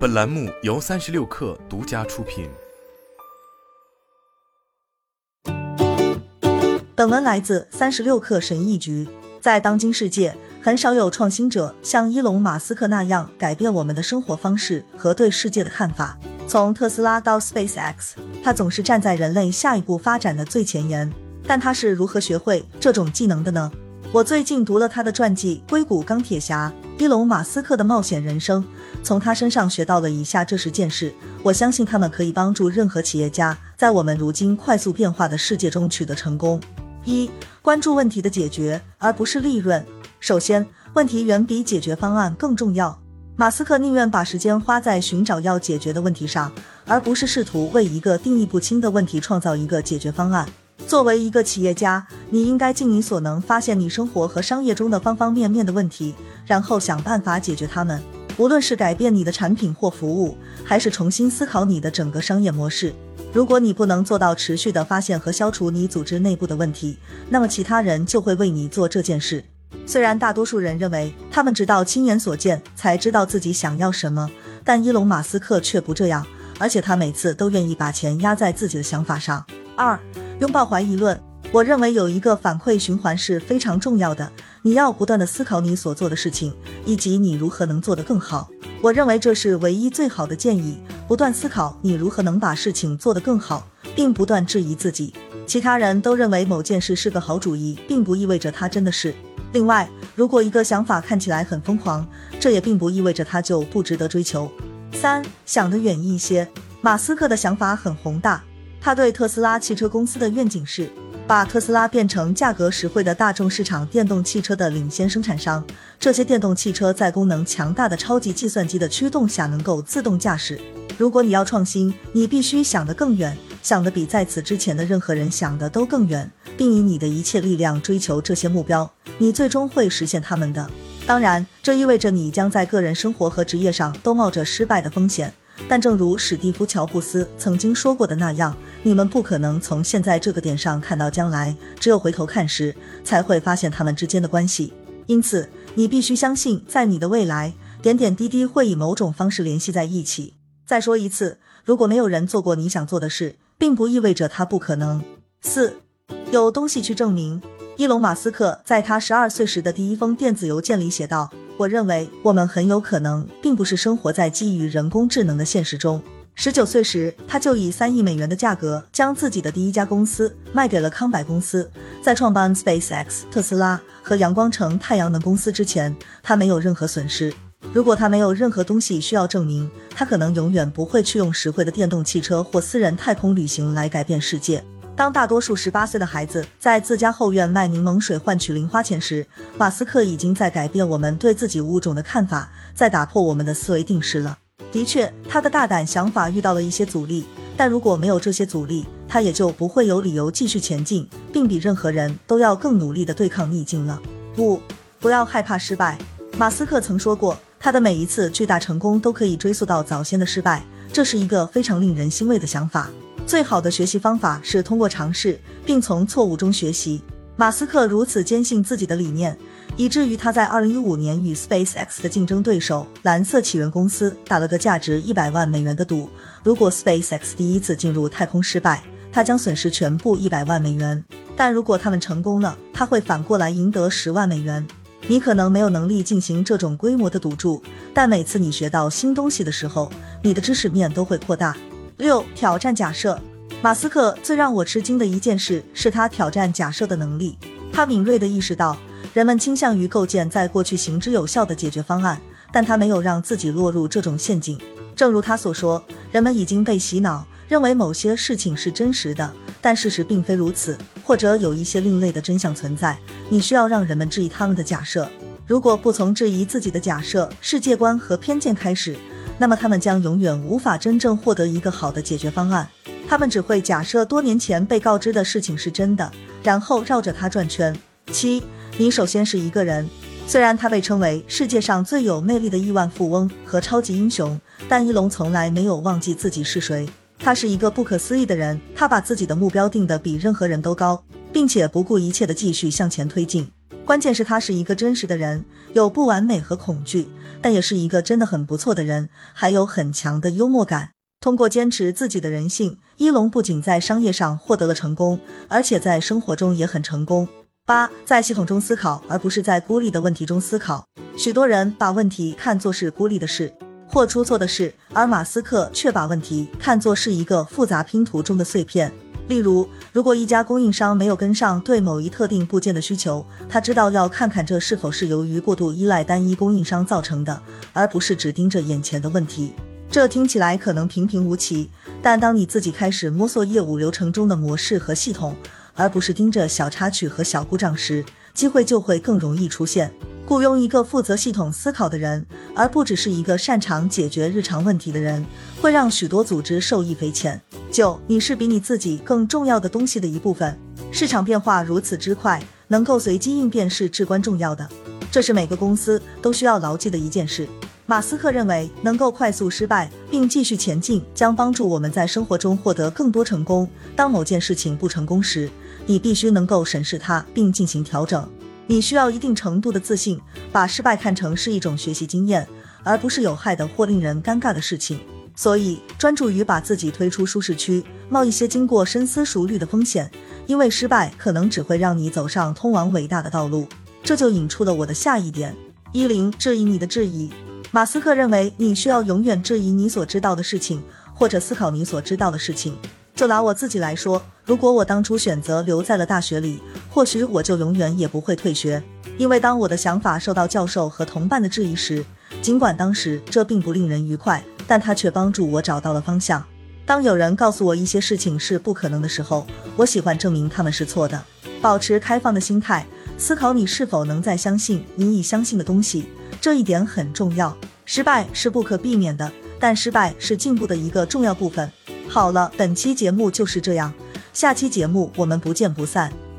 本栏目由三十六氪独家出品。本文来自三十六氪神译局。在当今世界，很少有创新者像伊隆·马斯克那样改变我们的生活方式和对世界的看法。从特斯拉到 SpaceX，他总是站在人类下一步发展的最前沿。但他是如何学会这种技能的呢？我最近读了他的传记《硅谷钢铁侠：伊隆·马斯克的冒险人生》，从他身上学到了以下这十件事。我相信他们可以帮助任何企业家在我们如今快速变化的世界中取得成功。一、关注问题的解决，而不是利润。首先，问题远比解决方案更重要。马斯克宁愿把时间花在寻找要解决的问题上，而不是试图为一个定义不清的问题创造一个解决方案。作为一个企业家，你应该尽你所能发现你生活和商业中的方方面面的问题，然后想办法解决它们。无论是改变你的产品或服务，还是重新思考你的整个商业模式。如果你不能做到持续的发现和消除你组织内部的问题，那么其他人就会为你做这件事。虽然大多数人认为他们直到亲眼所见才知道自己想要什么，但伊隆·马斯克却不这样，而且他每次都愿意把钱压在自己的想法上。二、拥抱怀疑论。我认为有一个反馈循环是非常重要的，你要不断的思考你所做的事情，以及你如何能做得更好。我认为这是唯一最好的建议。不断思考你如何能把事情做得更好，并不断质疑自己。其他人都认为某件事是个好主意，并不意味着它真的是。另外，如果一个想法看起来很疯狂，这也并不意味着它就不值得追求。三，想得远一些。马斯克的想法很宏大，他对特斯拉汽车公司的愿景是。把特斯拉变成价格实惠的大众市场电动汽车的领先生产商。这些电动汽车在功能强大的超级计算机的驱动下能够自动驾驶。如果你要创新，你必须想得更远，想得比在此之前的任何人想的都更远，并以你的一切力量追求这些目标。你最终会实现他们的。当然，这意味着你将在个人生活和职业上都冒着失败的风险。但正如史蒂夫·乔布斯曾经说过的那样。你们不可能从现在这个点上看到将来，只有回头看时，才会发现他们之间的关系。因此，你必须相信，在你的未来，点点滴滴会以某种方式联系在一起。再说一次，如果没有人做过你想做的事，并不意味着它不可能。四，有东西去证明。伊隆·马斯克在他十二岁时的第一封电子邮件里写道：“我认为我们很有可能并不是生活在基于人工智能的现实中。”十九岁时，他就以三亿美元的价格将自己的第一家公司卖给了康柏公司。在创办 SpaceX、特斯拉和阳光城太阳能公司之前，他没有任何损失。如果他没有任何东西需要证明，他可能永远不会去用实惠的电动汽车或私人太空旅行来改变世界。当大多数十八岁的孩子在自家后院卖柠檬水换取零花钱时，马斯克已经在改变我们对自己物种的看法，在打破我们的思维定式了。的确，他的大胆想法遇到了一些阻力，但如果没有这些阻力，他也就不会有理由继续前进，并比任何人都要更努力的对抗逆境了。五，不要害怕失败。马斯克曾说过，他的每一次巨大成功都可以追溯到早先的失败，这是一个非常令人欣慰的想法。最好的学习方法是通过尝试，并从错误中学习。马斯克如此坚信自己的理念。以至于他在二零一五年与 SpaceX 的竞争对手蓝色起源公司打了个价值一百万美元的赌。如果 SpaceX 第一次进入太空失败，他将损失全部一百万美元；但如果他们成功了，他会反过来赢得十万美元。你可能没有能力进行这种规模的赌注，但每次你学到新东西的时候，你的知识面都会扩大。六、挑战假设。马斯克最让我吃惊的一件事是他挑战假设的能力。他敏锐地意识到。人们倾向于构建在过去行之有效的解决方案，但他没有让自己落入这种陷阱。正如他所说，人们已经被洗脑，认为某些事情是真实的，但事实并非如此，或者有一些另类的真相存在。你需要让人们质疑他们的假设。如果不从质疑自己的假设、世界观和偏见开始，那么他们将永远无法真正获得一个好的解决方案。他们只会假设多年前被告知的事情是真的，然后绕着它转圈。七。你首先是一个人，虽然他被称为世界上最有魅力的亿万富翁和超级英雄，但伊隆从来没有忘记自己是谁。他是一个不可思议的人，他把自己的目标定得比任何人都高，并且不顾一切的继续向前推进。关键是，他是一个真实的人，有不完美和恐惧，但也是一个真的很不错的人，还有很强的幽默感。通过坚持自己的人性，一龙不仅在商业上获得了成功，而且在生活中也很成功。八，在系统中思考，而不是在孤立的问题中思考。许多人把问题看作是孤立的事或出错的事，而马斯克却把问题看作是一个复杂拼图中的碎片。例如，如果一家供应商没有跟上对某一特定部件的需求，他知道要看看这是否是由于过度依赖单一供应商造成的，而不是只盯着眼前的问题。这听起来可能平平无奇，但当你自己开始摸索业务流程中的模式和系统，而不是盯着小插曲和小故障时，机会就会更容易出现。雇佣一个负责系统思考的人，而不只是一个擅长解决日常问题的人，会让许多组织受益匪浅。九，你是比你自己更重要的东西的一部分。市场变化如此之快，能够随机应变是至关重要的，这是每个公司都需要牢记的一件事。马斯克认为，能够快速失败并继续前进，将帮助我们在生活中获得更多成功。当某件事情不成功时，你必须能够审视它并进行调整。你需要一定程度的自信，把失败看成是一种学习经验，而不是有害的或令人尴尬的事情。所以，专注于把自己推出舒适区，冒一些经过深思熟虑的风险，因为失败可能只会让你走上通往伟大的道路。这就引出了我的下一点：一零质疑你的质疑。马斯克认为，你需要永远质疑你所知道的事情，或者思考你所知道的事情。就拿我自己来说，如果我当初选择留在了大学里，或许我就永远也不会退学。因为当我的想法受到教授和同伴的质疑时，尽管当时这并不令人愉快，但他却帮助我找到了方向。当有人告诉我一些事情是不可能的时候，我喜欢证明他们是错的。保持开放的心态，思考你是否能再相信你已相信的东西。这一点很重要。失败是不可避免的，但失败是进步的一个重要部分。好了，本期节目就是这样，下期节目我们不见不散。